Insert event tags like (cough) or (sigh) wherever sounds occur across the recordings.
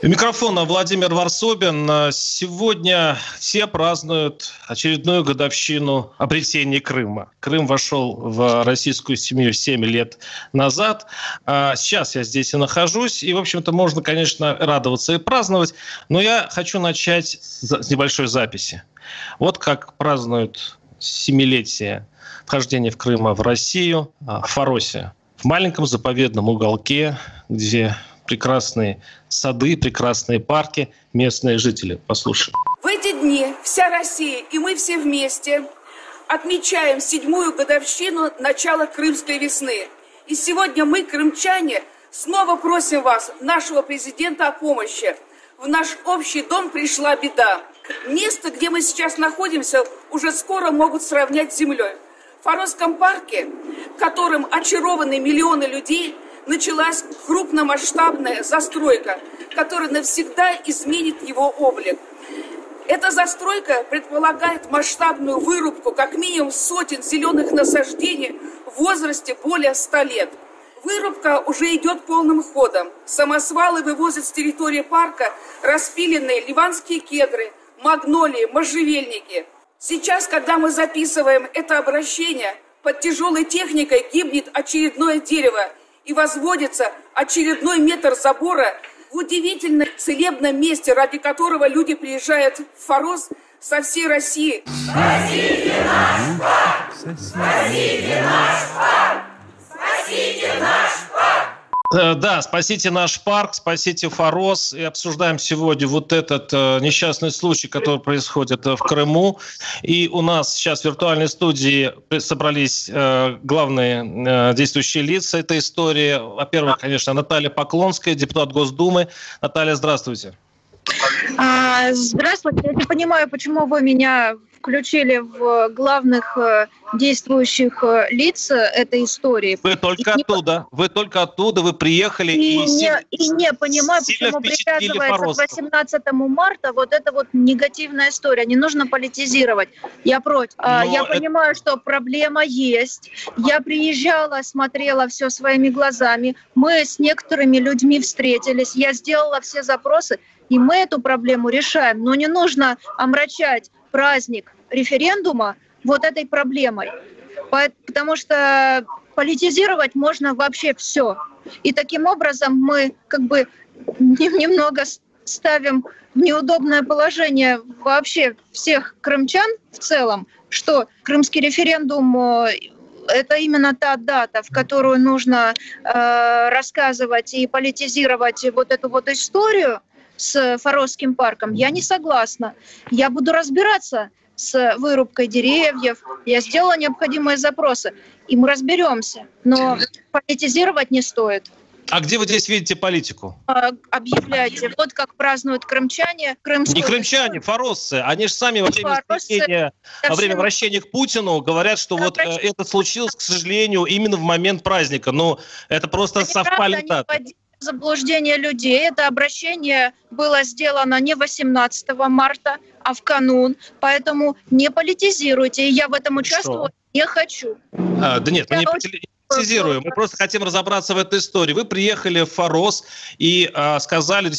У микрофона Владимир Варсобин. Сегодня все празднуют очередную годовщину обретения Крыма. Крым вошел в российскую семью 7 лет назад. А Сейчас я здесь и нахожусь. И, в общем-то, можно, конечно, радоваться и праздновать. Но я хочу начать с небольшой записи. Вот как празднуют семилетие вхождения в Крыма в Россию а, в Фаросе. В маленьком заповедном уголке, где прекрасные сады, прекрасные парки, местные жители. Послушаем. В эти дни вся Россия и мы все вместе отмечаем седьмую годовщину начала Крымской весны. И сегодня мы, крымчане, снова просим вас, нашего президента, о помощи. В наш общий дом пришла беда. Место, где мы сейчас находимся, уже скоро могут сравнять с землей. В Форосском парке, которым очарованы миллионы людей, началась крупномасштабная застройка, которая навсегда изменит его облик. Эта застройка предполагает масштабную вырубку как минимум сотен зеленых насаждений в возрасте более 100 лет. Вырубка уже идет полным ходом. Самосвалы вывозят с территории парка распиленные ливанские кедры, магнолии, можжевельники. Сейчас, когда мы записываем это обращение, под тяжелой техникой гибнет очередное дерево и возводится очередной метр забора в удивительно целебном месте, ради которого люди приезжают в Форос со всей России. Спасите наш парк! Спасите наш парк! Спасите наш парк! Э, Да, спасите наш парк, спасите Форос. И обсуждаем сегодня вот этот э, несчастный случай, который происходит э, в Крыму. И у нас сейчас в виртуальной студии собрались главные действующие лица этой истории. Во-первых, конечно, Наталья Поклонская, депутат Госдумы. Наталья, здравствуйте. А, Здравствуйте. Я не понимаю, почему вы меня включили в главных э, действующих э, лиц э, этой истории. Вы только И не оттуда, вы только оттуда, вы приехали И, и, не, и не понимаю, почему привязывается к 18 марта вот эта вот негативная история. Не нужно политизировать. Я против. А, Но Я это- понимаю, что проблема есть. Я приезжала, смотрела все своими глазами. Мы с некоторыми людьми встретились. Я сделала все запросы, и мы эту проблему решаем. Но не нужно омрачать праздник референдума вот этой проблемой. По- Потому что политизировать можно вообще все. И таким образом мы как бы нем- немного ставим в неудобное положение вообще всех крымчан в целом, что крымский референдум э, это именно та дата, в которую нужно э, рассказывать и политизировать вот эту вот историю с Форосским парком. Я не согласна. Я буду разбираться с вырубкой деревьев. Я сделала необходимые запросы, и мы разберемся. Но политизировать не стоит. А где вы здесь видите политику? А, Объявляйте, вот как празднуют крымчане. Крымскую Не крымчане, форосцы. Они же сами во время Форосцы во время обращения к Путину говорят, что вот э, это случилось, к сожалению, именно в момент праздника. Ну, это просто совпали даты. Заблуждение людей. Это обращение было сделано не 18 марта, а в канун. Поэтому не политизируйте. И я в этом участвовать не хочу. А, да нет, мы Я не очень политизируем, мы просто хотим разобраться в этой истории. Вы приехали в Форос и а, сказали,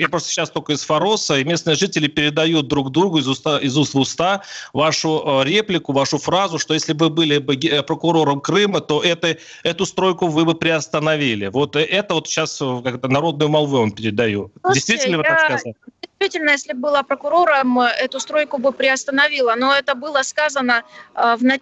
я просто сейчас только из Фороса, и местные жители передают друг другу из, уста, из уст в уста вашу э, реплику, вашу фразу, что если бы были бы э, прокурором Крыма, то это, эту стройку вы бы приостановили. Вот э, это вот сейчас э, как-то народную молву он передаю. Слушайте, Действительно вы так я- сказали? Действительно, если бы была прокурором, э, эту стройку бы приостановила. Но это было сказано э, в на-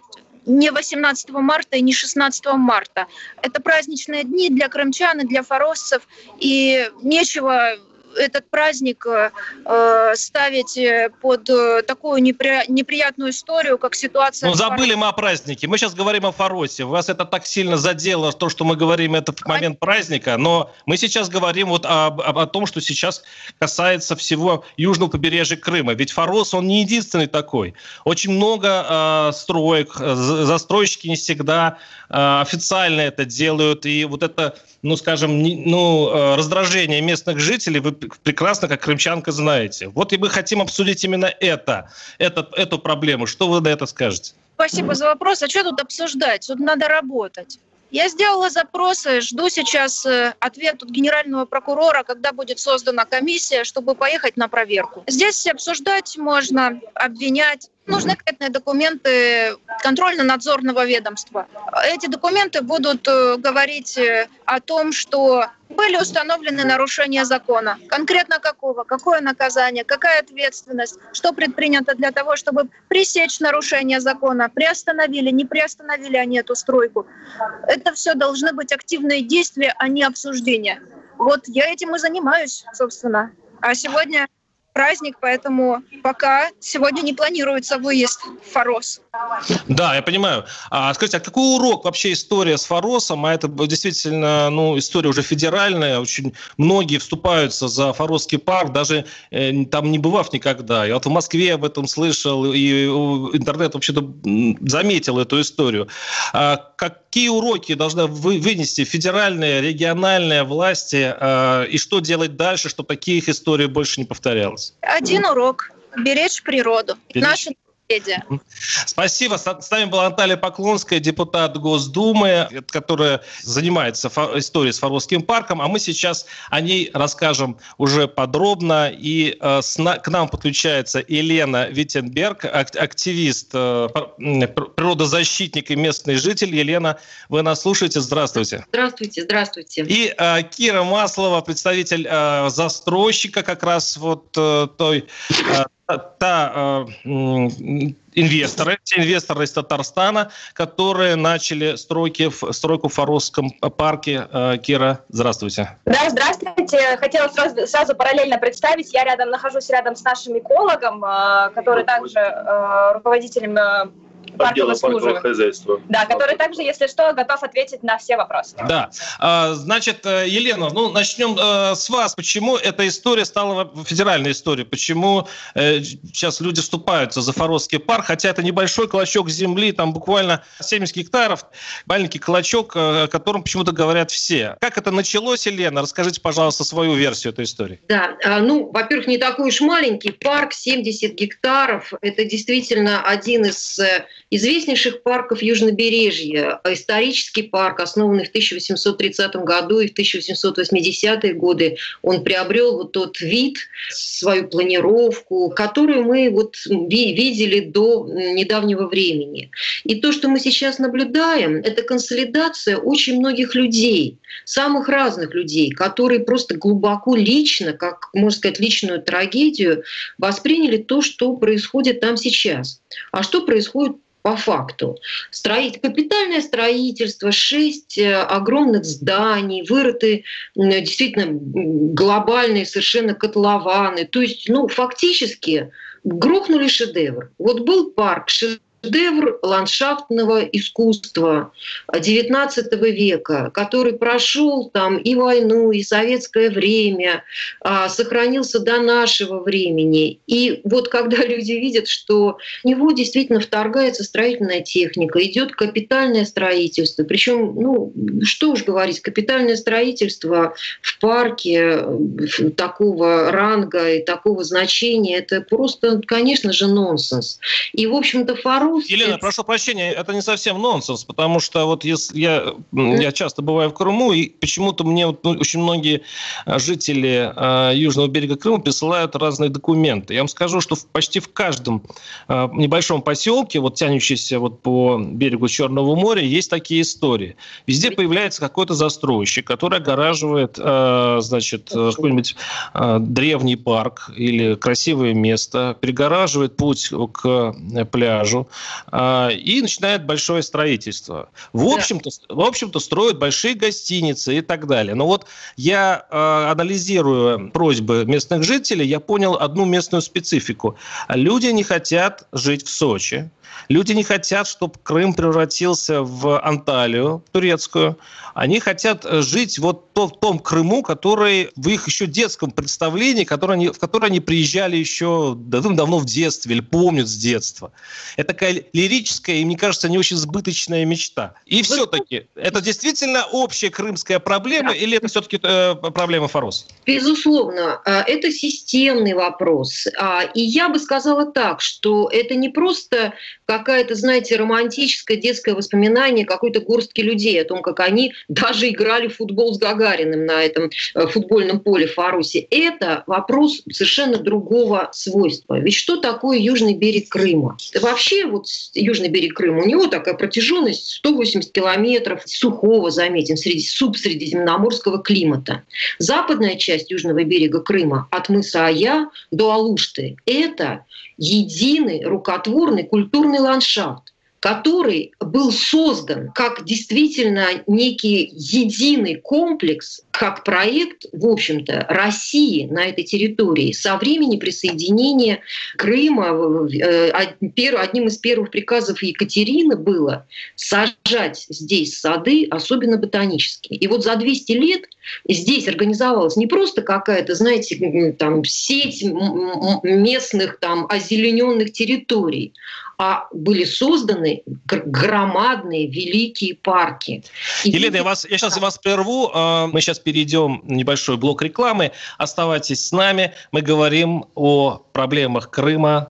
не 18 марта и не 16 марта. Это праздничные дни для крымчан и для форосцев. И нечего этот праздник э, ставить под э, такую непри... неприятную историю, как ситуация... Ну, забыли мы о празднике. Мы сейчас говорим о Фаросе. Вас это так сильно задело, то, что мы говорим это в момент праздника, но мы сейчас говорим вот об, об, о том, что сейчас касается всего южного побережья Крыма. Ведь Фарос, он не единственный такой. Очень много э, строек, застройщики не всегда э, официально это делают, и вот это, ну, скажем, не, ну, э, раздражение местных жителей прекрасно, как крымчанка, знаете. Вот и мы хотим обсудить именно это, это эту проблему. Что вы на это скажете? Спасибо за вопрос. А что тут обсуждать? Тут надо работать. Я сделала запросы, жду сейчас э, ответ от генерального прокурора, когда будет создана комиссия, чтобы поехать на проверку. Здесь обсуждать можно, обвинять. Нужны конкретные документы контрольно-надзорного ведомства. Эти документы будут э, говорить э, о том, что были установлены нарушения закона. Конкретно какого? Какое наказание? Какая ответственность? Что предпринято для того, чтобы пресечь нарушение закона? Приостановили, не приостановили они эту стройку? Это все должны быть активные действия, а не обсуждения. Вот я этим и занимаюсь, собственно. А сегодня праздник, поэтому пока сегодня не планируется выезд в Форос. Да, я понимаю. А скажите, а какой урок вообще история с Форосом? А это действительно ну, история уже федеральная. Очень многие вступаются за Форосский парк, даже э, там не бывав никогда. Я вот в Москве об этом слышал, и интернет вообще-то заметил эту историю. А какие уроки должна вы, вынести федеральные, региональные власти, э, и что делать дальше, чтобы таких историй больше не повторялось? Один урок – беречь природу. Беречь. Наши Спасибо. С нами была Наталья Поклонская, депутат Госдумы, которая занимается историей с Фаровским парком, а мы сейчас о ней расскажем уже подробно. И э, к нам подключается Елена Виттенберг, активист, э, природозащитник и местный житель. Елена, вы нас слушаете? Здравствуйте. Здравствуйте, здравствуйте. И э, Кира Маслова, представитель застройщика как раз вот той та э, инвесторы, те инвесторы из Татарстана, которые начали стройки, стройку в Форосском парке. Э, Кира, здравствуйте. Да, здравствуйте. Хотела сразу, сразу параллельно представить. Я рядом нахожусь рядом с нашим экологом, э, который также э, руководителем э, отдела паркового хозяйства. Да, который также, если что, готов ответить на все вопросы. Да. А, значит, э, Елена, ну, начнем э, с вас. Почему эта история стала федеральной историей? Почему э, сейчас люди вступаются за Форосский парк, хотя это небольшой клочок земли, там буквально 70 гектаров, маленький клочок, о котором почему-то говорят все. Как это началось, Елена? Расскажите, пожалуйста, свою версию этой истории. Да, а, ну, во-первых, не такой уж маленький парк, 70 гектаров. Это действительно один из известнейших парков Южнобережья. Исторический парк, основанный в 1830 году и в 1880-е годы, он приобрел вот тот вид, свою планировку, которую мы вот видели до недавнего времени. И то, что мы сейчас наблюдаем, это консолидация очень многих людей, самых разных людей, которые просто глубоко лично, как можно сказать, личную трагедию, восприняли то, что происходит там сейчас. А что происходит по факту. Строить, капитальное строительство, шесть э, огромных зданий, вырыты действительно глобальные совершенно котлованы. То есть, ну, фактически грохнули шедевр. Вот был парк, шедевр ландшафтного искусства XIX века, который прошел там и войну, и советское время, а, сохранился до нашего времени. И вот когда (laughs) люди видят, что в него действительно вторгается строительная техника, идет капитальное строительство, причем, ну, что уж говорить, капитальное строительство в парке такого ранга и такого значения, это просто, конечно же, нонсенс. И, в общем-то, Фару Елена, прошу прощения, это не совсем нонсенс, потому что вот если я, я часто бываю в Крыму, и почему-то мне вот, ну, очень многие а, жители э, южного берега Крыма присылают разные документы. Я вам скажу, что в, почти в каждом э, небольшом поселке, вот тянущемся вот по берегу Черного моря, есть такие истории. Везде появляется какой-то застройщик, который огораживает, э, значит, какой-нибудь э, древний парк или красивое место, перегораживает путь к пляжу, э, и начинает большое строительство. В общем-то, в общем-то, строят большие гостиницы и так далее. Но вот я, э, анализируя просьбы местных жителей, я понял одну местную специфику. Люди не хотят жить в Сочи, Люди не хотят, чтобы Крым превратился в Анталию турецкую. Они хотят э, жить вот в том Крыму, который в их еще детском представлении, который они, в который они приезжали еще давно в детстве или помнят с детства. Это такая лирическая и, мне кажется, не очень сбыточная мечта. И все-таки, это действительно общая крымская проблема или это все-таки э, проблема Форос? Безусловно, э, это системный вопрос. А, и я бы сказала так, что это не просто какая-то, знаете, романтическое детское воспоминание какой-то горстки людей о том, как они даже играли в футбол с Гагариным на этом э, футбольном поле в Фарусе. Это вопрос совершенно другого свойства. Ведь что такое южный берег Крыма? Это вообще вот южный берег Крыма, у него такая протяженность 180 километров сухого, заметим, среди, субсредиземноморского климата. Западная часть южного берега Крыма от мыса Ая до Алушты – это единый рукотворный культурный ландшафт который был создан как действительно некий единый комплекс, как проект, в общем-то, России на этой территории со времени присоединения Крыма. Э, одним из первых приказов Екатерины было сажать здесь сады, особенно ботанические. И вот за 200 лет здесь организовалась не просто какая-то, знаете, там сеть местных там озелененных территорий, а были созданы громадные великие парки. И Елена, я, вас, я сейчас вас прерву. А, мы сейчас перейдем небольшой блок рекламы. Оставайтесь с нами. Мы говорим о проблемах Крыма.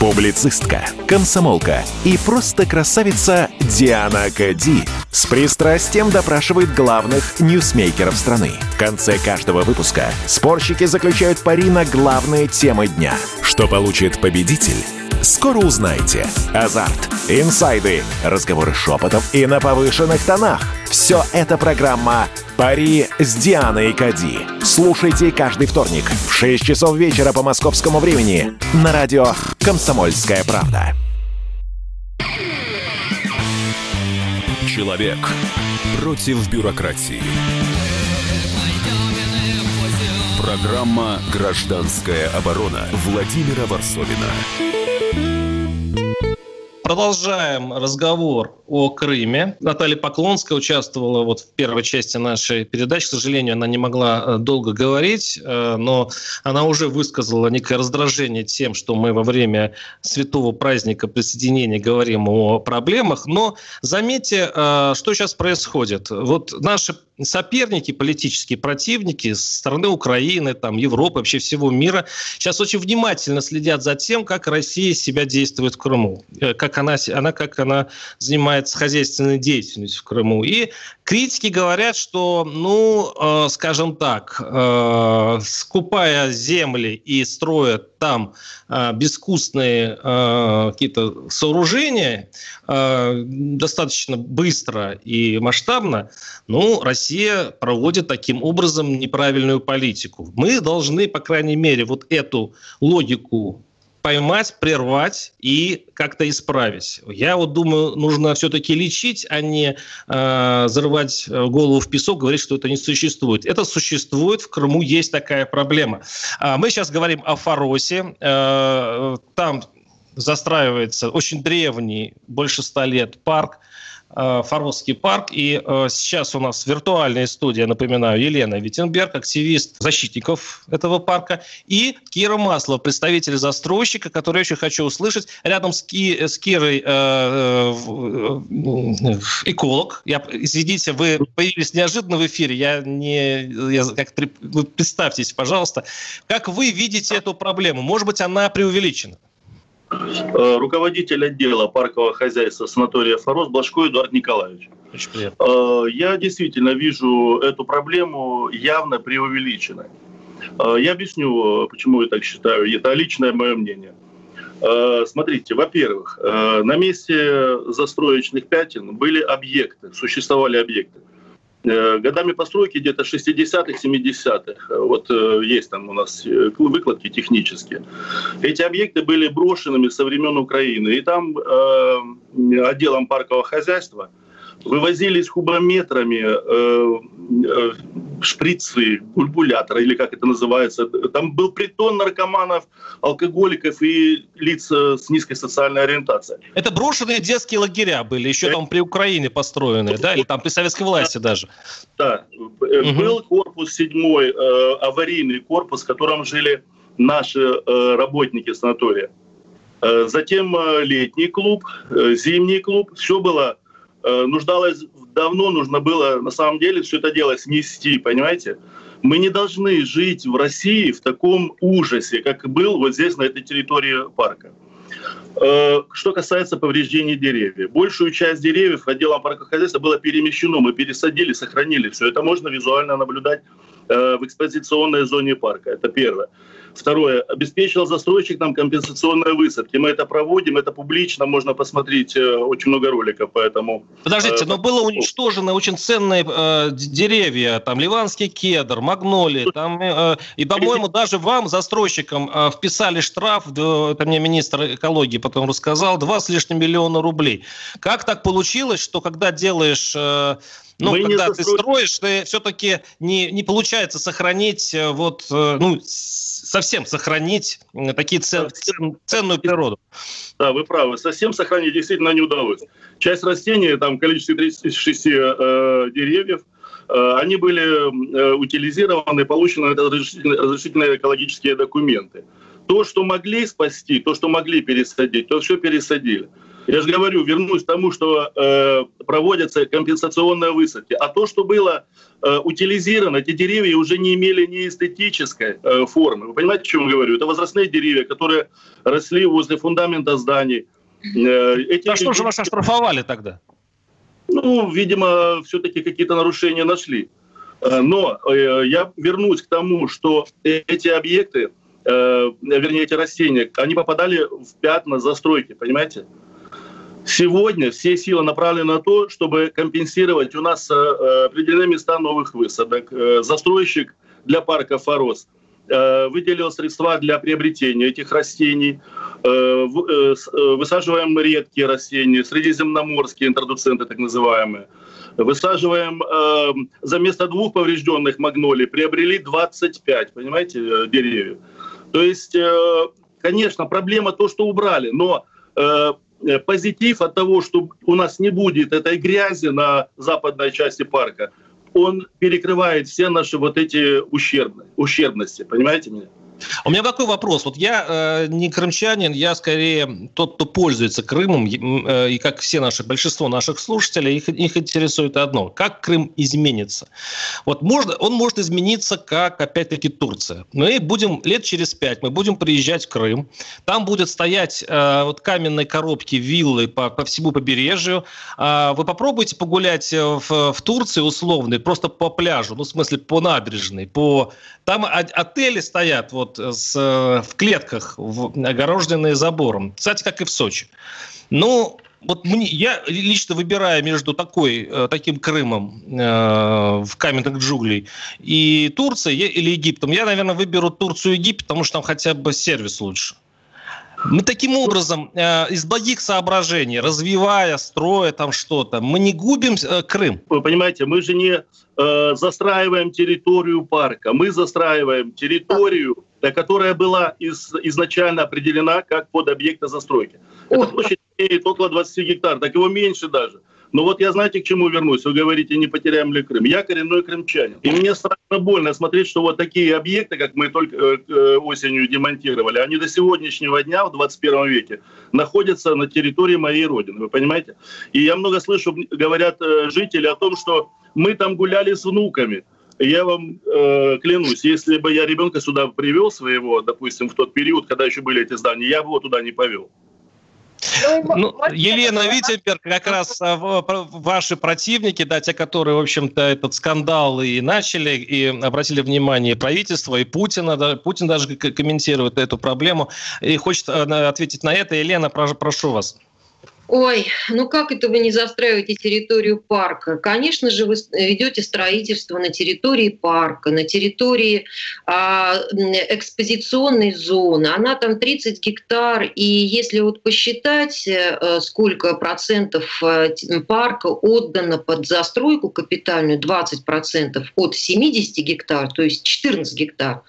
Публицистка, комсомолка и просто красавица Диана Кади с пристрастием допрашивает главных ньюсмейкеров страны. В конце каждого выпуска спорщики заключают пари на главные темы дня. Что получит победитель? Скоро узнаете. Азарт, инсайды, разговоры шепотов и на повышенных тонах. Все это программа «Пари с Дианой Кади». Слушайте каждый вторник в 6 часов вечера по московскому времени на радио «Комсомольская правда». Человек против бюрократии. Программа «Гражданская оборона» Владимира Варсовина. Продолжаем разговор о Крыме. Наталья Поклонская участвовала вот в первой части нашей передачи. К сожалению, она не могла э, долго говорить, э, но она уже высказала некое раздражение тем, что мы во время святого праздника присоединения говорим о проблемах. Но заметьте, э, что сейчас происходит. Вот наши соперники, политические противники со стороны Украины, там, Европы, вообще всего мира сейчас очень внимательно следят за тем, как Россия себя действует в Крыму, как она, она, как она занимается хозяйственной деятельностью в Крыму. И критики говорят, что, ну, э, скажем так, э, скупая земли и строя там э, безвкусные э, какие-то сооружения э, достаточно быстро и масштабно, ну, Россия проводит таким образом неправильную политику. Мы должны, по крайней мере, вот эту логику поймать, прервать и как-то исправить. Я вот думаю, нужно все-таки лечить, а не э, зарывать голову в песок, говорить, что это не существует. Это существует, в Крыму есть такая проблема. А мы сейчас говорим о Фаросе. Э, там застраивается очень древний, больше ста лет парк – Э, Фаровский парк. И э, сейчас у нас виртуальная студия, напоминаю, Елена Виттенберг, активист защитников этого парка, и Кира Маслова, представитель застройщика, который я очень хочу услышать. Рядом с, Ки, с Кирой э, э, эколог. Я, извините, вы появились неожиданно в эфире. Я не... Я, как, представьтесь, пожалуйста. Как вы видите эту проблему? Может быть, она преувеличена? Э, руководитель отдела паркового хозяйства санатория «Форос» Блажко Эдуард Николаевич. Э, я действительно вижу эту проблему явно преувеличенной. Э, я объясню, почему я так считаю. Это личное мое мнение. Смотрите, во-первых, на месте застроечных пятен были объекты, существовали объекты. Э, годами постройки где-то 60-х, 70-х. Вот э, есть там у нас э, выкладки технические. Эти объекты были брошенными со времен Украины. И там э, отделом паркового хозяйства – вывозились кубометрами э, э, шприцы, бульбуляторы, или как это называется. Там был притон наркоманов, алкоголиков и лиц с низкой социальной ориентацией. Это брошенные детские лагеря были, еще там при Украине построенные, да, или там при советской власти даже? Да. Угу. Был корпус седьмой, э, аварийный корпус, в котором жили наши э, работники санатория. Э, затем э, летний клуб, зимний клуб. Все было нуждалось, давно нужно было на самом деле все это дело снести, понимаете? Мы не должны жить в России в таком ужасе, как был вот здесь, на этой территории парка. Э, что касается повреждений деревьев. Большую часть деревьев отделом паркохозяйства было перемещено. Мы пересадили, сохранили все. Это можно визуально наблюдать э, в экспозиционной зоне парка. Это первое. Второе. Обеспечил застройщик нам компенсационные высадки. Мы это проводим, это публично, можно посмотреть э, очень много роликов по этому. Подождите, э, но было уничтожено очень ценные э, деревья, там ливанский кедр, магнолии, там, э, и, по-моему, даже вам, застройщикам, э, вписали штраф, это мне министр экологии потом рассказал, два с лишним миллиона рублей. Как так получилось, что когда делаешь... Э, ну, Мы когда ты строишь, ты все-таки не, не получается сохранить э, вот, э, ну, совсем сохранить такие цен, цен, ценную природу. Да, вы правы. Совсем сохранить действительно не удалось. Часть растений, там количество 36 э, деревьев, э, они были э, утилизированы, получены разрешительные, разрешительные экологические документы. То, что могли спасти, то, что могли пересадить, то все пересадили. Я же говорю, вернусь к тому, что э, проводятся компенсационные высадки. А то, что было э, утилизировано, эти деревья уже не имели ни эстетической э, формы. Вы понимаете, о чем я говорю? Это возрастные деревья, которые росли возле фундамента зданий. Э, эти а что же вас оштрафовали тогда? Ну, видимо, все-таки какие-то нарушения нашли. Э, но э, я вернусь к тому, что эти объекты, э, вернее, эти растения, они попадали в пятна застройки, понимаете? Сегодня все силы направлены на то, чтобы компенсировать. У нас э, определены места новых высадок. Э, застройщик для парка «Форос» э, выделил средства для приобретения этих растений. Высаживаем редкие растения, средиземноморские интродуценты так называемые. Высаживаем за место двух поврежденных магнолий, приобрели 25, понимаете, деревьев. То есть, конечно, проблема то, что убрали, но Э, позитив от того, что у нас не будет этой грязи на западной части парка, он перекрывает все наши вот эти ущербные, ущербности, понимаете меня? У меня такой вопрос. Вот я э, не крымчанин, я скорее тот, кто пользуется Крымом, э, и как все наши, большинство наших слушателей, их, их интересует одно. Как Крым изменится? Вот можно, он может измениться, как, опять-таки, Турция. Мы будем лет через пять, мы будем приезжать в Крым, там будет стоять э, вот каменные коробки, виллы по, по всему побережью. Э, вы попробуйте погулять в, в Турции условно, просто по пляжу, ну, в смысле, по набережной, по... Там отели стоят, вот, вот с, в клетках, в, огороженные забором. Кстати, как и в Сочи. Ну, вот мне, я лично выбираю между такой, э, таким Крымом э, в каменных джунглей и Турцией или Египтом. Я, наверное, выберу Турцию и Египет, потому что там хотя бы сервис лучше. Мы таким образом, э, из благих соображений, развивая, строя там что-то, мы не губим э, Крым. Вы понимаете, мы же не э, застраиваем территорию парка, мы застраиваем территорию которая была из, изначально определена как под объекты застройки. Эта площадь имеет около 20 гектар, так его меньше даже. Но вот я знаете, к чему вернусь? Вы говорите, не потеряем ли Крым. Я коренной крымчанин. И мне страшно больно смотреть, что вот такие объекты, как мы только э, э осенью демонтировали, они до сегодняшнего дня в 21 веке находятся на территории моей родины. Вы понимаете? И я много слышу, говорят э, жители о том, что мы там гуляли с внуками. Я вам э, клянусь, если бы я ребенка сюда привел своего, допустим, в тот период, когда еще были эти здания, я бы его туда не повел. Ну, ну Елена Виттенберг, как раз а, ваши противники, да, те, которые, в общем-то, этот скандал и начали, и обратили внимание правительства, и Путина, да, Путин даже комментирует эту проблему, и хочет а, ответить на это. Елена, прошу вас. Ой, ну как это вы не застраиваете территорию парка? Конечно же, вы ведете строительство на территории парка, на территории а, экспозиционной зоны. Она там 30 гектар, и если вот посчитать, э, сколько процентов э, парка отдано под застройку капитальную, 20 процентов от 70 гектар, то есть 14 гектар.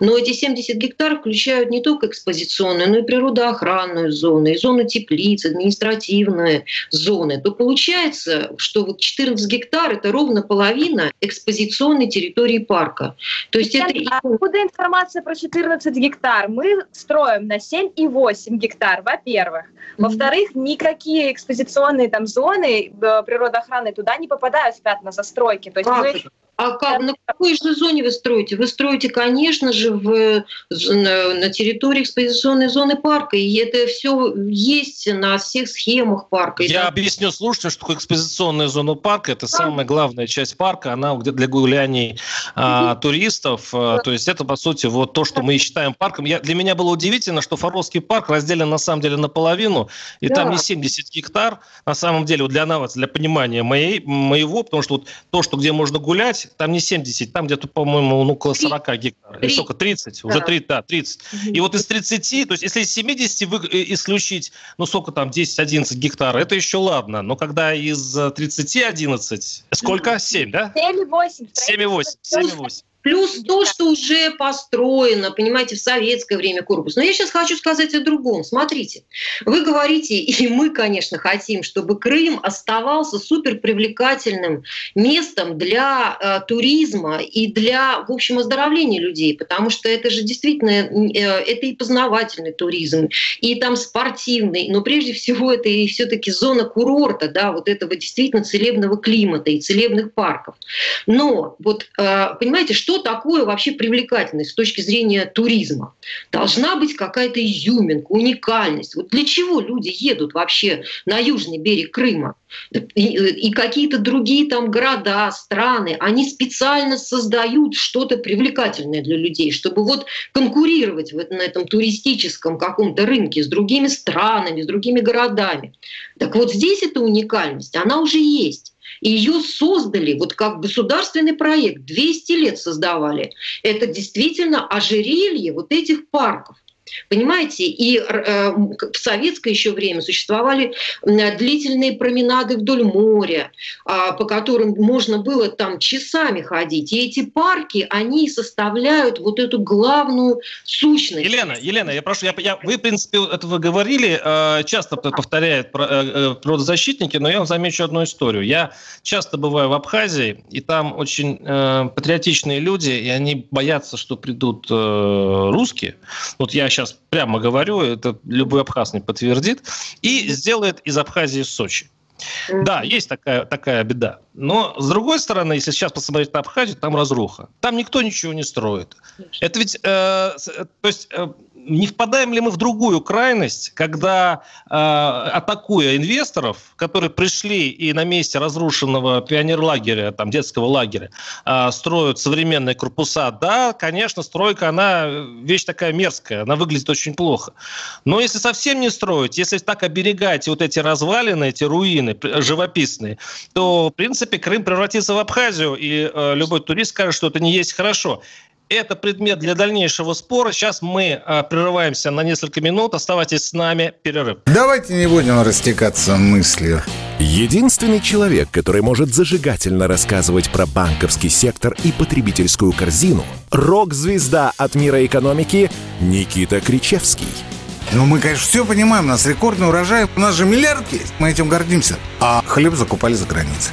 Но эти 70 гектар включают не только экспозиционную, но и природоохранную зону, и зону теплиц, административную административные зоны, то получается, что вот 14 гектар – это ровно половина экспозиционной территории парка. То есть это... Откуда информация про 14 гектар? Мы строим на 7,8 гектар, во-первых. Во-вторых, никакие экспозиционные там зоны э, природоохраны туда не попадают в пятна застройки. То есть как мы... А как, на какой же зоне вы строите? Вы строите, конечно же, в, на, территории экспозиционной зоны парка. И это все есть на всех схемах парка. Я там... объясню слушателям, что такое экспозиционная зона парка. Это самая главная часть парка. Она для гуляний а, туристов. А, то есть это, по сути, вот то, что мы считаем парком. Я, для меня было удивительно, что Фаровский парк разделен на самом деле наполовину. И да. там не 70 гектар. На самом деле, вот для нас, для понимания моей, моего, потому что вот то, что где можно гулять, там не 70, там где-то, по-моему, ну, около 40 гектаров. Или сколько? 30? Да. Уже 30, да, 30. И вот из 30, то есть если из 70 вы, э, исключить, ну, сколько там, 10-11 гектаров, это еще ладно. Но когда из 30 11, сколько? 7, да? 7,8. 7,8. 7,8. Плюс то, что уже построено, понимаете, в советское время корпус. Но я сейчас хочу сказать о другом. Смотрите, вы говорите, (laughs) и мы, конечно, хотим, чтобы Крым оставался супер привлекательным местом для э, туризма и для, в общем, оздоровления людей, потому что это же действительно, э, это и познавательный туризм, и там спортивный, но прежде всего это и все-таки зона курорта, да, вот этого действительно целебного климата и целебных парков. Но вот, э, понимаете, что такое вообще привлекательность с точки зрения туризма? Должна быть какая-то изюминка, уникальность. Вот для чего люди едут вообще на южный берег Крыма? И, и какие-то другие там города, страны, они специально создают что-то привлекательное для людей, чтобы вот конкурировать в, на этом туристическом каком-то рынке с другими странами, с другими городами. Так вот здесь эта уникальность, она уже есть. Ее создали вот как государственный проект, 200 лет создавали. Это действительно ожерелье вот этих парков. Понимаете, и э, в советское еще время существовали длительные променады вдоль моря, э, по которым можно было там часами ходить. И эти парки, они составляют вот эту главную сущность. Елена, Елена, я прошу, я, я, вы, в принципе, это вы говорили, э, часто повторяют э, природозащитники, но я вам замечу одну историю. Я часто бываю в Абхазии, и там очень патриотичные люди, и они боятся, что придут русские. Вот я сейчас прямо говорю, это любой абхаз не подтвердит, и сделает из Абхазии Сочи. Да, есть такая, такая беда. Но, с другой стороны, если сейчас посмотреть на Абхазию, там разруха. Там никто ничего не строит. Это ведь, э, то есть, э, не впадаем ли мы в другую крайность, когда, э, атакуя инвесторов, которые пришли и на месте разрушенного пионерлагеря, там, детского лагеря, э, строят современные корпуса, да, конечно, стройка, она вещь такая мерзкая, она выглядит очень плохо. Но если совсем не строить, если так оберегать вот эти развалины, эти руины живописные, то, в принципе, Крым превратится в Абхазию, и э, любой турист скажет, что это не есть хорошо это предмет для дальнейшего спора. Сейчас мы а, прерываемся на несколько минут. Оставайтесь с нами. Перерыв. Давайте не будем растекаться мыслью. Единственный человек, который может зажигательно рассказывать про банковский сектор и потребительскую корзину – рок-звезда от мира экономики Никита Кричевский. Ну, мы, конечно, все понимаем, у нас рекордный урожай, у нас же миллиард есть, мы этим гордимся. А хлеб закупали за границей.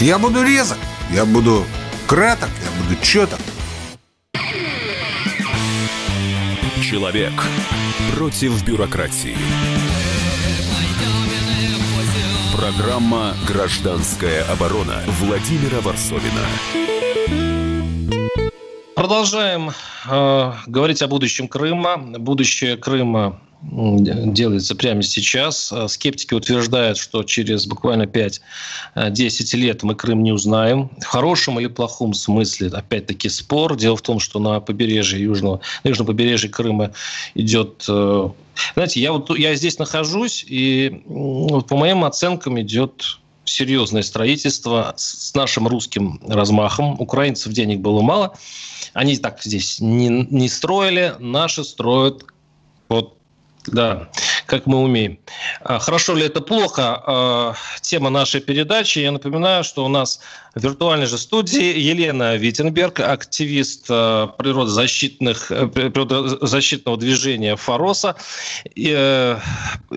Я буду резок, я буду краток, я буду четок. Человек против бюрократии. Программа «Гражданская оборона» Владимира Варсовина. Продолжаем э, говорить о будущем Крыма. Будущее Крыма делается прямо сейчас. Скептики утверждают, что через буквально 5-10 лет мы Крым не узнаем. В хорошем или плохом смысле, опять-таки, спор. Дело в том, что на побережье южного, на южном побережье Крыма идет... Э, знаете, я, вот, я здесь нахожусь, и вот, по моим оценкам идет серьезное строительство с нашим русским размахом. Украинцев денег было мало. Они так здесь не, не строили. Наши строят вот да, как мы умеем. А, хорошо ли это плохо? А, тема нашей передачи. Я напоминаю, что у нас в виртуальной же студии Елена Виттенберг, активист а, природозащитных, э, природозащитного движения «Фороса», э,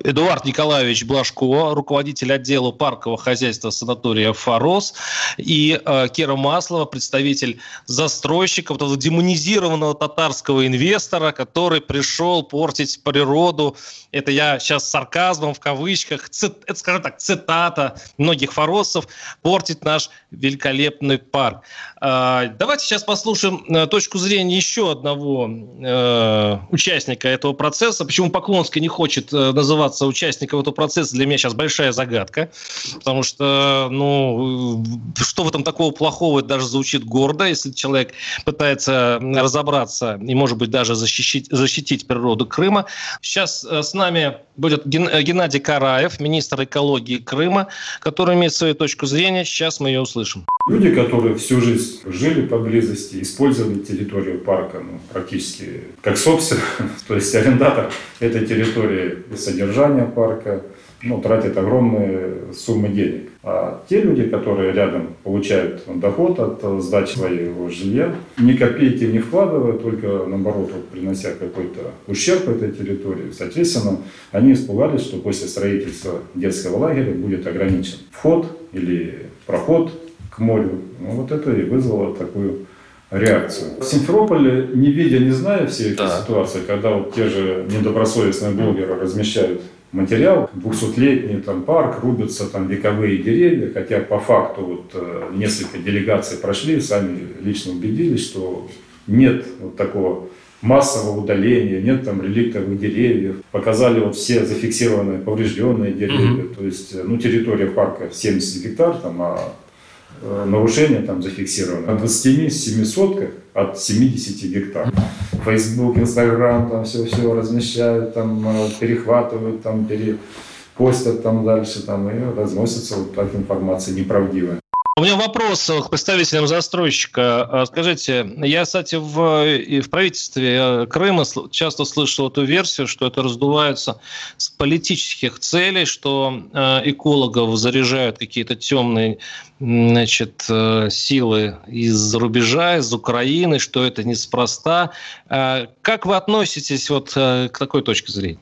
Эдуард Николаевич Блажко, руководитель отдела паркового хозяйства санатория «Форос», и Кира Маслова, представитель застройщика, вот этого демонизированного татарского инвестора, который пришел портить природу. Это я сейчас сарказмом в кавычках, цит, это, скажем так, цитата многих форосов, портит наш великолепный парк. А, давайте сейчас послушаем э, точку зрения еще одного э, участника этого процесса. Почему Поклонский не хочет э, называться участником этого процесса, для меня сейчас большая загадка. Потому что, ну, что в этом такого плохого, это даже звучит гордо, если человек пытается разобраться и, может быть, даже защитить, защитить природу Крыма. Сейчас с нами будет Геннадий Караев, министр экологии Крыма, который имеет свою точку зрения. Сейчас мы ее услышим. Люди, которые всю жизнь жили поблизости, использовали территорию парка ну, практически как собственность, (laughs) то есть арендатор этой территории содержания парка, ну, тратит огромные суммы денег. А те люди, которые рядом получают доход от сдачи своего жилья, ни копейки не вкладывая, только наоборот вот, принося какой-то ущерб этой территории, соответственно, они испугались, что после строительства детского лагеря будет ограничен вход или проход к морю. Ну, вот это и вызвало такую реакцию. В Симферополе, не видя, не зная всей этой да. ситуации, когда вот те же недобросовестные блогеры размещают материал, 200-летний там парк, рубятся там вековые деревья, хотя по факту вот э, несколько делегаций прошли, сами лично убедились, что нет вот такого массового удаления, нет там реликтовых деревьев. Показали вот все зафиксированные поврежденные деревья. Mm-hmm. То есть, э, ну, территория парка 70 гектар, там, а э, нарушение там зафиксировано. На 27 сотках от 70 гектар. Facebook, Instagram, там все-все размещают, там э, перехватывают, там перепостят там дальше, там и разносится вот так информация неправдивая. У меня вопрос к представителям застройщика. А, скажите, я, кстати, в, в правительстве э, Крыма часто слышал эту версию, что это раздувается с политических целей, что э, экологов заряжают какие-то темные значит, э, силы из-за рубежа, из Украины, что это неспроста. А как вы относитесь вот к такой точке зрения?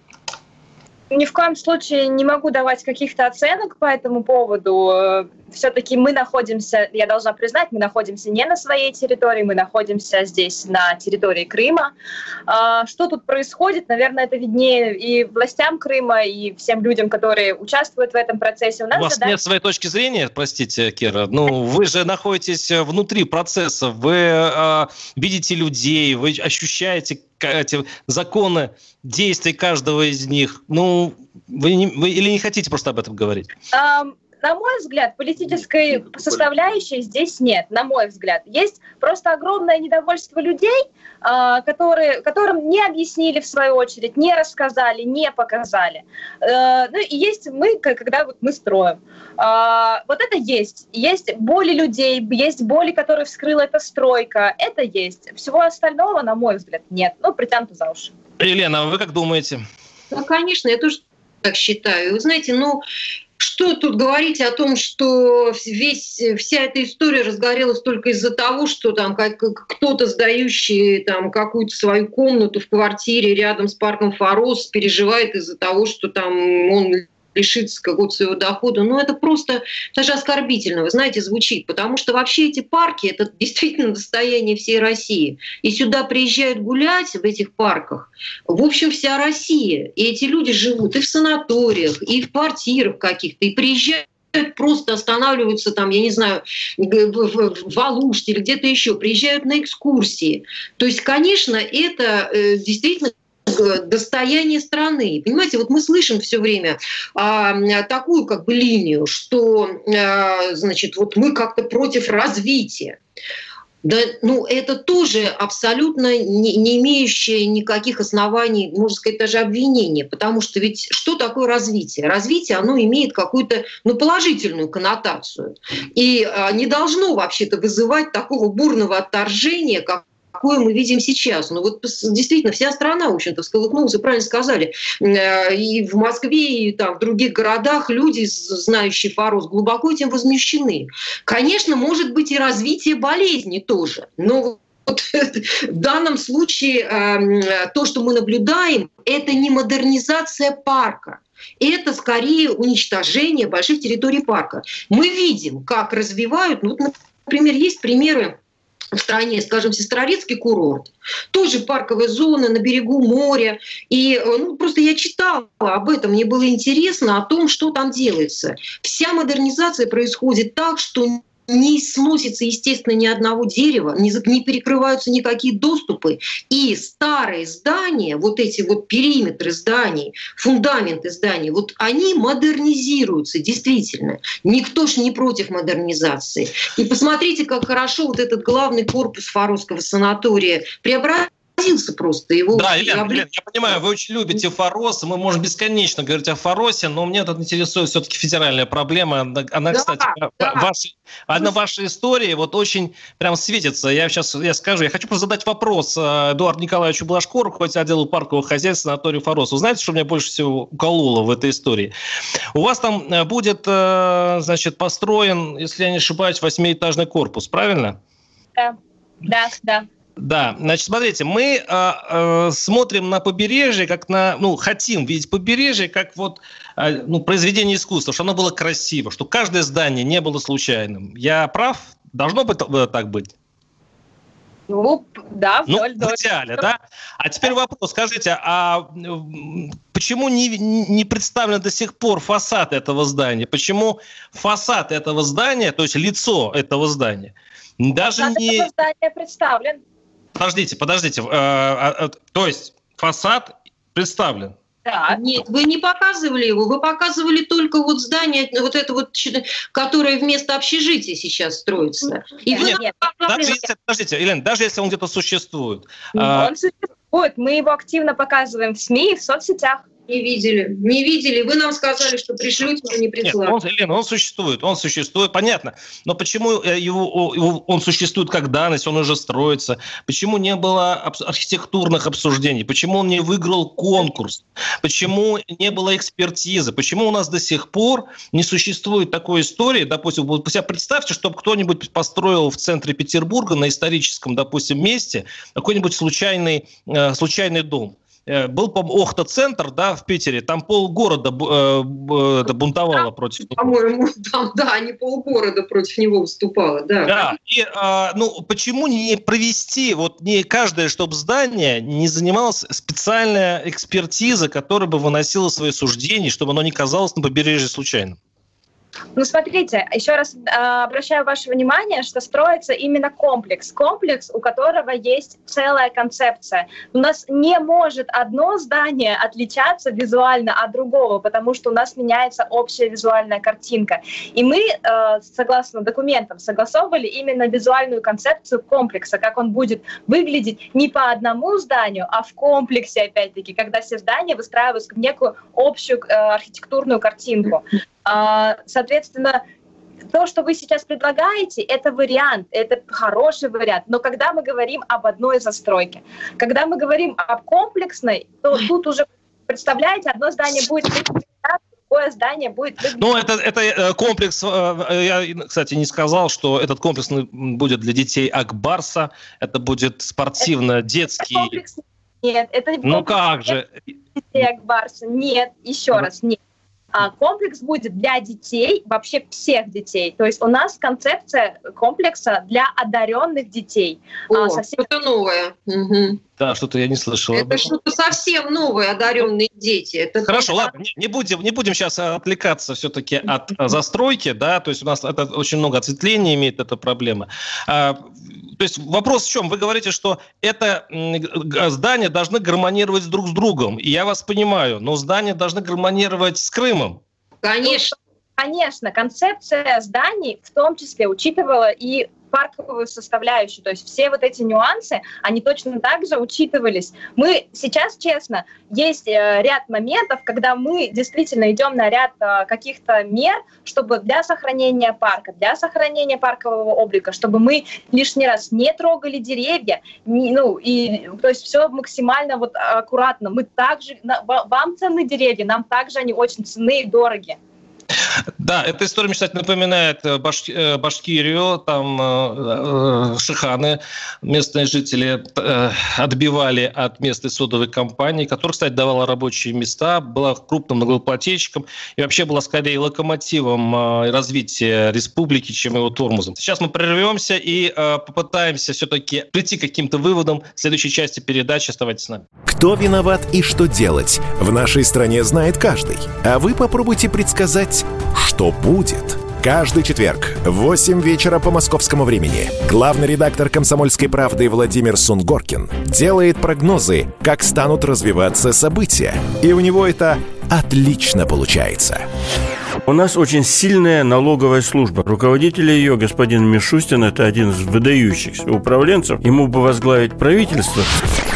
Ни в коем случае не могу давать каких-то оценок по этому поводу. Все-таки мы находимся, я должна признать, мы находимся не на своей территории, мы находимся здесь на территории Крыма. А, что тут происходит, наверное, это виднее и властям Крыма, и всем людям, которые участвуют в этом процессе. У, нас У вас задача... нет своей точки зрения, простите, Кира. Ну, вы же находитесь внутри процесса, вы э, видите людей, вы ощущаете эти законы действий каждого из них. Ну, вы, не, вы или не хотите просто об этом говорить? Um, на мой взгляд, политической составляющей здесь нет, на мой взгляд. Есть просто огромное недовольство людей, а, которые, которым не объяснили в свою очередь, не рассказали, не показали. Э, ну и есть мы, когда вот мы строим. А, вот это есть. Есть боли людей, есть боли, которые вскрыла эта стройка. Это есть. Всего остального, на мой взгляд, нет. Ну, притянуто за уши. Елена, а вы как думаете? Ну, конечно, я тоже так считаю. Вы знаете, ну, что тут говорить о том, что весь, вся эта история разгорелась только из-за того, что там как, кто-то, сдающий там какую-то свою комнату в квартире рядом с парком Форос, переживает из-за того, что там он лишиться какого-то своего дохода, но это просто даже оскорбительно, вы знаете, звучит, потому что вообще эти парки — это (laughs) действительно достояние всей России. И сюда приезжают гулять в этих парках, в общем, вся Россия. И эти люди живут и в санаториях, и в квартирах каких-то, и приезжают просто останавливаются там, я не знаю, в Алуште или где-то еще, приезжают на экскурсии. То есть, конечно, это э, действительно достояние страны. Понимаете, вот мы слышим все время а, такую как бы линию, что, а, значит, вот мы как-то против развития. Да, ну, это тоже абсолютно не, не имеющее никаких оснований, можно сказать, даже обвинения, потому что ведь что такое развитие? Развитие, оно имеет какую-то ну, положительную коннотацию и а, не должно вообще-то вызывать такого бурного отторжения, как какое мы видим сейчас. Ну вот действительно вся страна, в общем-то, всколыхнулась, вы правильно сказали. Э, и в Москве, и там в других городах люди, знающие Форос, глубоко этим возмущены. Конечно, может быть и развитие болезни тоже, но вот (laughs) в данном случае эм, то, что мы наблюдаем, это не модернизация парка. Это скорее уничтожение больших территорий парка. Мы видим, как развивают, ну, например, есть примеры в стране, скажем, Сестрорецкий курорт, тоже парковая зона на берегу моря. И э, ну, просто я читала об этом, мне было интересно о том, что там делается. Вся модернизация происходит так, что не сносится, естественно, ни одного дерева, не, перекрываются никакие доступы. И старые здания, вот эти вот периметры зданий, фундаменты зданий, вот они модернизируются, действительно. Никто ж не против модернизации. И посмотрите, как хорошо вот этот главный корпус Фаровского санатория преобразился родился просто. Его да, Елена. Елена, я понимаю, вы очень любите Форос, мы можем бесконечно говорить о Форосе, но мне тут интересует все-таки федеральная проблема. Она, да, кстати, да. Ваша, одна ваша история вот очень прям светится. Я сейчас я скажу, я хочу просто задать вопрос э, Эдуарду Николаевичу Блажко, руководитель отдела паркового хозяйства санатория Форос. Вы знаете, что меня больше всего укололо в этой истории? У вас там э, будет, э, значит, построен, если я не ошибаюсь, восьмиэтажный корпус, правильно? Да, да, да. Да, значит, смотрите, мы э, э, смотрим на побережье, как на, ну, хотим видеть побережье, как вот, э, ну, произведение искусства, что оно было красиво, что каждое здание не было случайным. Я прав? Должно быть э, так быть? Ну, да, вдоль, ну, в идеале, да? А теперь вопрос, скажите, а почему не, не представлен до сих пор фасад этого здания? Почему фасад этого здания, то есть лицо этого здания, даже фасад не... этого здания представлен. Подождите, подождите. Э, а, а, то есть фасад представлен? Да. Нет, вы не показывали его, вы показывали только вот здание, вот это вот, которое вместо общежития сейчас строится. И нет, нет. Даже если, подождите, Елена, даже если он где-то существует. Ну, а... Он существует, мы его активно показываем в СМИ и в соцсетях. Не видели. Не видели. Вы нам сказали, что пришлют, но не прислали. Нет, он, Лена, он существует, он существует, понятно. Но почему э, его, его, он существует как данность, он уже строится? Почему не было архитектурных обсуждений? Почему он не выиграл конкурс? Почему не было экспертизы? Почему у нас до сих пор не существует такой истории? Допустим, вот представьте, чтобы кто-нибудь построил в центре Петербурга на историческом, допустим, месте какой-нибудь случайный, э, случайный дом был, по Охта-центр, да, в Питере, там полгорода э, это бунтовало против По-моему, (laughs) там, да, не полгорода против него выступало, да. Да, и, а, ну, почему не провести, вот не каждое, чтобы здание не занималось специальная экспертиза, которая бы выносила свои суждения, чтобы оно не казалось на побережье случайным? Ну, смотрите, еще раз э, обращаю ваше внимание, что строится именно комплекс. Комплекс, у которого есть целая концепция. У нас не может одно здание отличаться визуально от другого, потому что у нас меняется общая визуальная картинка. И мы, э, согласно документам, согласовывали именно визуальную концепцию комплекса, как он будет выглядеть не по одному зданию, а в комплексе, опять-таки, когда все здания выстраиваются в некую общую э, архитектурную картинку. А, соответственно, то, что вы сейчас предлагаете, это вариант, это хороший вариант. Но когда мы говорим об одной застройке, когда мы говорим об комплексной, то тут уже, представляете, одно здание будет другое здание будет Ну, это, это э, комплекс, э, я, кстати, не сказал, что этот комплекс будет для детей Акбарса, это будет спортивно-детский... Нет, это Ну как же? Детей Акбарса, нет, еще раз, нет. А комплекс будет для детей, вообще всех детей. То есть у нас концепция комплекса для одаренных детей. А, О, совсем... Это новое. Угу. Да, что-то я не слышал. Это что-то совсем новое, одаренные дети. Это Хорошо, это... ладно, не, не, будем, не будем сейчас отвлекаться все-таки от застройки, да, то есть у нас это очень много ответвлений имеет эта проблема. А, то есть вопрос в чем? Вы говорите, что это здания должны гармонировать друг с другом. И я вас понимаю, но здания должны гармонировать с Крымом. Конечно. Конечно, концепция зданий в том числе учитывала и парковую составляющую. То есть все вот эти нюансы, они точно так же учитывались. Мы сейчас, честно, есть э, ряд моментов, когда мы действительно идем на ряд э, каких-то мер, чтобы для сохранения парка, для сохранения паркового облика, чтобы мы лишний раз не трогали деревья, не, ну, и, то есть все максимально вот аккуратно. Мы также, вам ценны деревья, нам также они очень ценны и дороги. Да, эта история, кстати, напоминает э, Баш... Э, Башкирию. Там э, шиханы, местные жители, э, отбивали от местной содовой компании, которая, кстати, давала рабочие места, была крупным налогоплательщиком и вообще была скорее локомотивом э, развития республики, чем его тормозом. Сейчас мы прервемся и э, попытаемся все-таки прийти к каким-то выводам в следующей части передачи. Оставайтесь с нами. Кто виноват и что делать, в нашей стране знает каждый. А вы попробуйте предсказать узнать, что будет. Каждый четверг в 8 вечера по московскому времени главный редактор «Комсомольской правды» Владимир Сунгоркин делает прогнозы, как станут развиваться события. И у него это отлично получается. У нас очень сильная налоговая служба. Руководитель ее, господин Мишустин, это один из выдающихся управленцев. Ему бы возглавить правительство.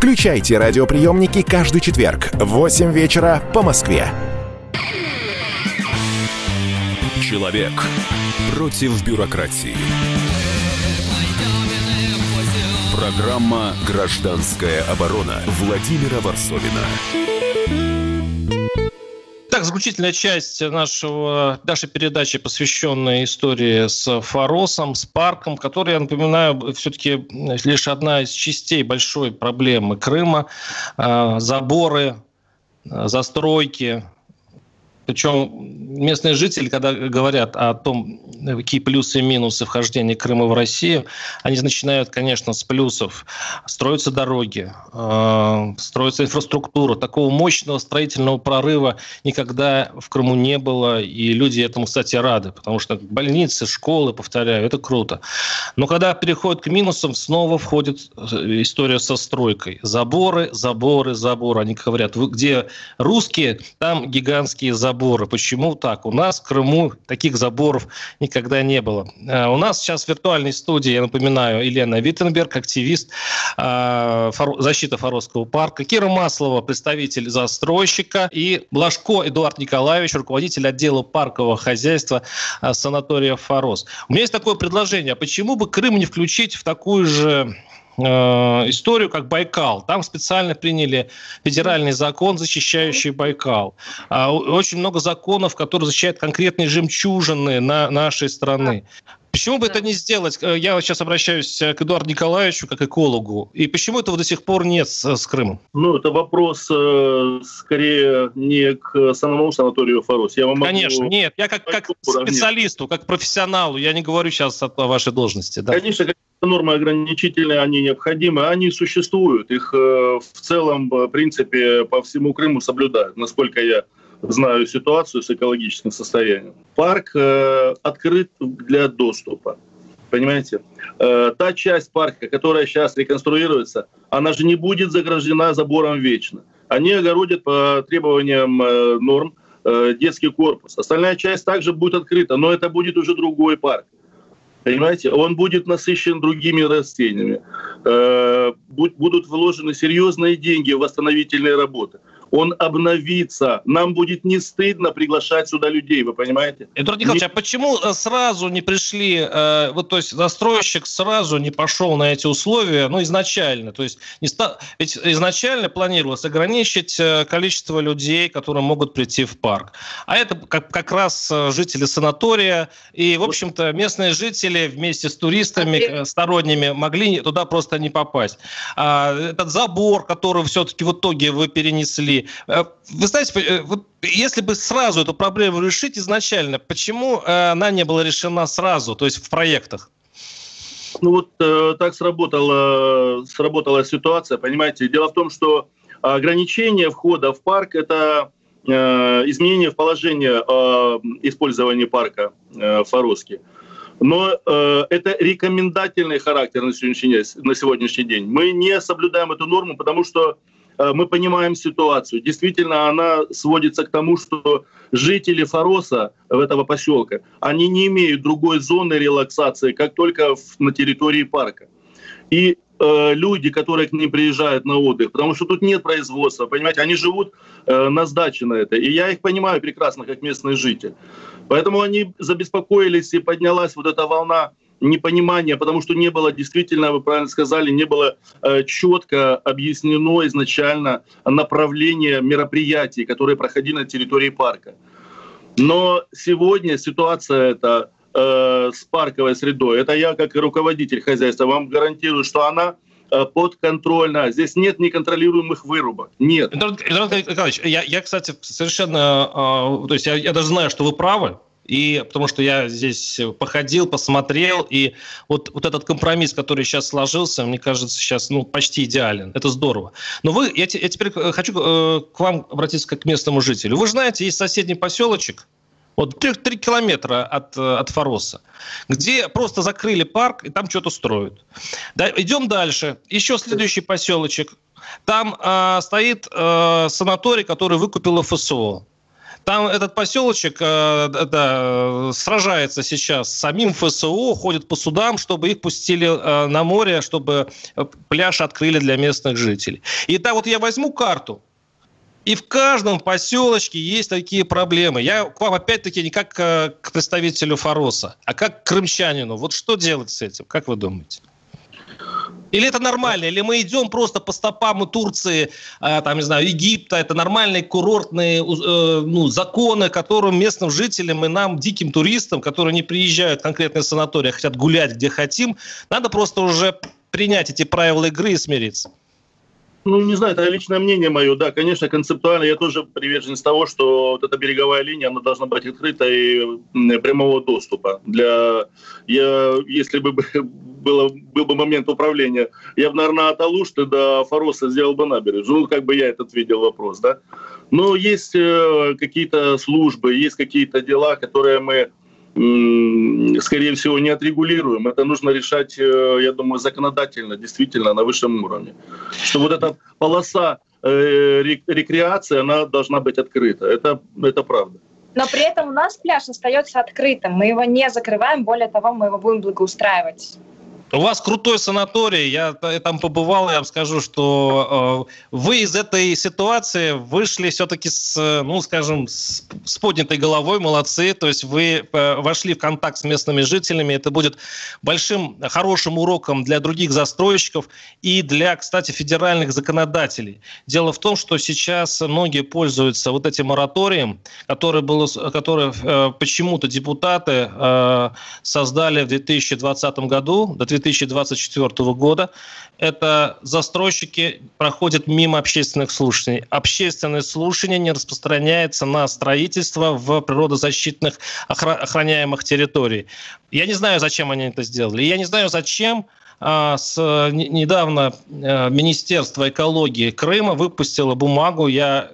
Включайте радиоприемники каждый четверг в 8 вечера по Москве. Человек против бюрократии. Программа «Гражданская оборона» Владимира Варсовина. Так, заключительная часть нашего, нашей передачи, посвященная истории с Форосом, с парком, который, я напоминаю, все-таки лишь одна из частей большой проблемы Крыма. А, заборы, а, застройки, причем местные жители, когда говорят о том, какие плюсы и минусы вхождения Крыма в Россию, они начинают, конечно, с плюсов. Строятся дороги, э, строится инфраструктура. Такого мощного строительного прорыва никогда в Крыму не было, и люди этому, кстати, рады, потому что больницы, школы, повторяю, это круто. Но когда переходит к минусам, снова входит э, история со стройкой. Заборы, заборы, заборы. Они говорят, где русские, там гигантские заборы заборы. Почему так? У нас в Крыму таких заборов никогда не было. Э, у нас сейчас в виртуальной студии, я напоминаю, Елена Виттенберг, активист э, защиты Форосского парка, Кира Маслова, представитель застройщика, и Блажко Эдуард Николаевич, руководитель отдела паркового хозяйства э, санатория Форос. У меня есть такое предложение. А почему бы Крым не включить в такую же историю, как Байкал. Там специально приняли федеральный закон, защищающий Байкал. А, очень много законов, которые защищают конкретные жемчужины на нашей страны. Почему бы это не сделать? Э, я сейчас обращаюсь э, к Эдуарду Николаевичу как экологу. И почему этого до сих пор нет с, с Крымом? Ну, это вопрос э, скорее не к самому санаторию Форос. Я вам Конечно, могу... нет. Я как, как специалисту, как профессионалу, я не говорю сейчас о вашей должности. Да. Конечно, нормы ограничительные, они необходимы, они существуют. Их э, в целом, в принципе, по всему Крыму соблюдают, насколько я знаю ситуацию с экологическим состоянием. Парк э, открыт для доступа. Понимаете? Э, та часть парка, которая сейчас реконструируется, она же не будет заграждена забором вечно. Они огородят по требованиям э, норм э, детский корпус. Остальная часть также будет открыта, но это будет уже другой парк. Понимаете, он будет насыщен другими растениями. э, будут вложены серьезные деньги в восстановительные работы он обновится. Нам будет не стыдно приглашать сюда людей, вы понимаете? Эдуард Николаевич, не... а почему э, сразу не пришли, э, вот то есть застройщик сразу не пошел на эти условия, ну, изначально? То есть не ста... ведь изначально планировалось ограничить э, количество людей, которые могут прийти в парк. А это как, как раз э, жители санатория, и, в общем-то, местные жители вместе с туристами сторонними могли туда просто не попасть. А этот забор, который все-таки в итоге вы перенесли, Э, вы знаете, э, вот если бы сразу эту проблему решить изначально, почему э, она не была решена сразу, то есть в проектах? Ну вот э, так сработала, сработала ситуация, понимаете. Дело в том, что ограничение входа в парк – это э, изменение в положение э, использования парка э, Форосски. Но э, это рекомендательный характер на сегодняшний, на сегодняшний день. Мы не соблюдаем эту норму, потому что мы понимаем ситуацию. Действительно, она сводится к тому, что жители Фороса, этого поселка, они не имеют другой зоны релаксации, как только на территории парка. И э, люди, которые к ним приезжают на отдых, потому что тут нет производства, понимаете, они живут э, на сдаче на это. И я их понимаю прекрасно, как местный житель. Поэтому они забеспокоились, и поднялась вот эта волна непонимание, потому что не было действительно, вы правильно сказали, не было э, четко объяснено изначально направление мероприятий, которые проходили на территории парка. Но сегодня ситуация эта э, с парковой средой, это я как руководитель хозяйства вам гарантирую, что она э, подконтрольна. Здесь нет неконтролируемых вырубок. Нет. Эдуард Николаевич, я, я, кстати, совершенно... Э, то есть я, я даже знаю, что вы правы, и потому что я здесь походил, посмотрел, и вот, вот этот компромисс, который сейчас сложился, мне кажется, сейчас ну, почти идеален. Это здорово. Но вы, я, я теперь хочу э, к вам обратиться как к местному жителю. Вы знаете, есть соседний поселочек, вот 3, 3 километра от, от Фороса, где просто закрыли парк, и там что-то строят. Да, идем дальше. Еще следующий поселочек. Там э, стоит э, санаторий, который выкупила ФСО. Там этот поселочек э, да, сражается сейчас с самим ФСО, ходит по судам, чтобы их пустили э, на море, чтобы э, пляж открыли для местных жителей. И так вот я возьму карту, и в каждом поселочке есть такие проблемы. Я к вам опять-таки не как к представителю Фороса, а как к крымчанину. Вот что делать с этим? Как вы думаете? Или это нормально? Или мы идем просто по стопам у Турции, э, там, не знаю, Египта? Это нормальные курортные э, ну, законы, которым местным жителям и нам, диким туристам, которые не приезжают в конкретные санатории, а хотят гулять где хотим, надо просто уже принять эти правила игры и смириться. Ну, не знаю, это личное мнение мое. Да, конечно, концептуально я тоже приверженец того, что вот эта береговая линия, она должна быть открыта и прямого доступа. Для, я, если бы (laughs) было, был бы момент управления, я бы, наверное, от Алушты до Фороса сделал бы набережную. Ну, как бы я этот видел вопрос, да. Но есть э, какие-то службы, есть какие-то дела, которые мы скорее всего, не отрегулируем. Это нужно решать, э, я думаю, законодательно, действительно, на высшем уровне. Что вот эта полоса э, рекреации, она должна быть открыта. Это, это правда. Но при этом у нас пляж остается открытым. Мы его не закрываем, более того, мы его будем благоустраивать. У вас крутой санаторий, я там побывал, я вам скажу, что э, вы из этой ситуации вышли все-таки с, ну, скажем, с, с поднятой головой, молодцы, то есть вы э, вошли в контакт с местными жителями, это будет большим, хорошим уроком для других застройщиков и для, кстати, федеральных законодателей. Дело в том, что сейчас многие пользуются вот этим мораторием, который, был, который э, почему-то депутаты э, создали в 2020 году, до 2020 2024 года. Это застройщики проходят мимо общественных слушаний. Общественное слушание не распространяется на строительство в природозащитных охраняемых территорий. Я не знаю, зачем они это сделали. Я не знаю, зачем а, с, недавно а, Министерство экологии Крыма выпустило бумагу, я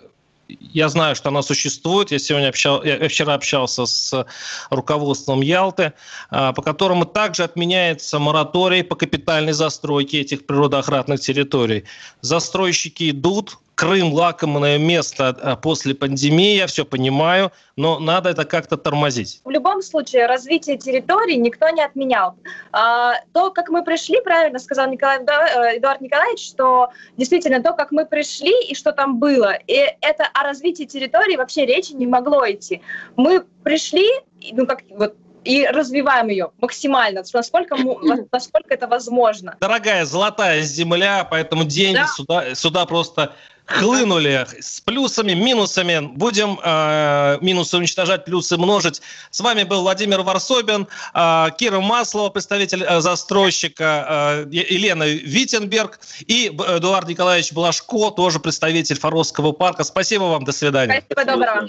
я знаю, что она существует. Я сегодня общал, я вчера общался с руководством Ялты, а, по которому также отменяется мораторий по капитальной застройке этих природоохранных территорий. Застройщики идут, Крым лакомое место а, после пандемии, я все понимаю, но надо это как-то тормозить. В любом случае, развитие территории никто не отменял. А, то, как мы пришли, правильно сказал Николай, э, Эдуард Николаевич, что действительно то, как мы пришли и что там было, и это о развитии территории вообще речи не могло идти. Мы пришли, ну как вот и развиваем ее максимально, насколько, (coughs) насколько это возможно. Дорогая золотая земля, поэтому деньги да. сюда, сюда просто хлынули с плюсами, минусами. Будем э, минусы уничтожать, плюсы множить. С вами был Владимир Варсобин, э, Кира Маслова, представитель э, застройщика, э, Елена Виттенберг и Эдуард Николаевич Блажко, тоже представитель Форосского парка. Спасибо вам, до свидания. Спасибо, доброго.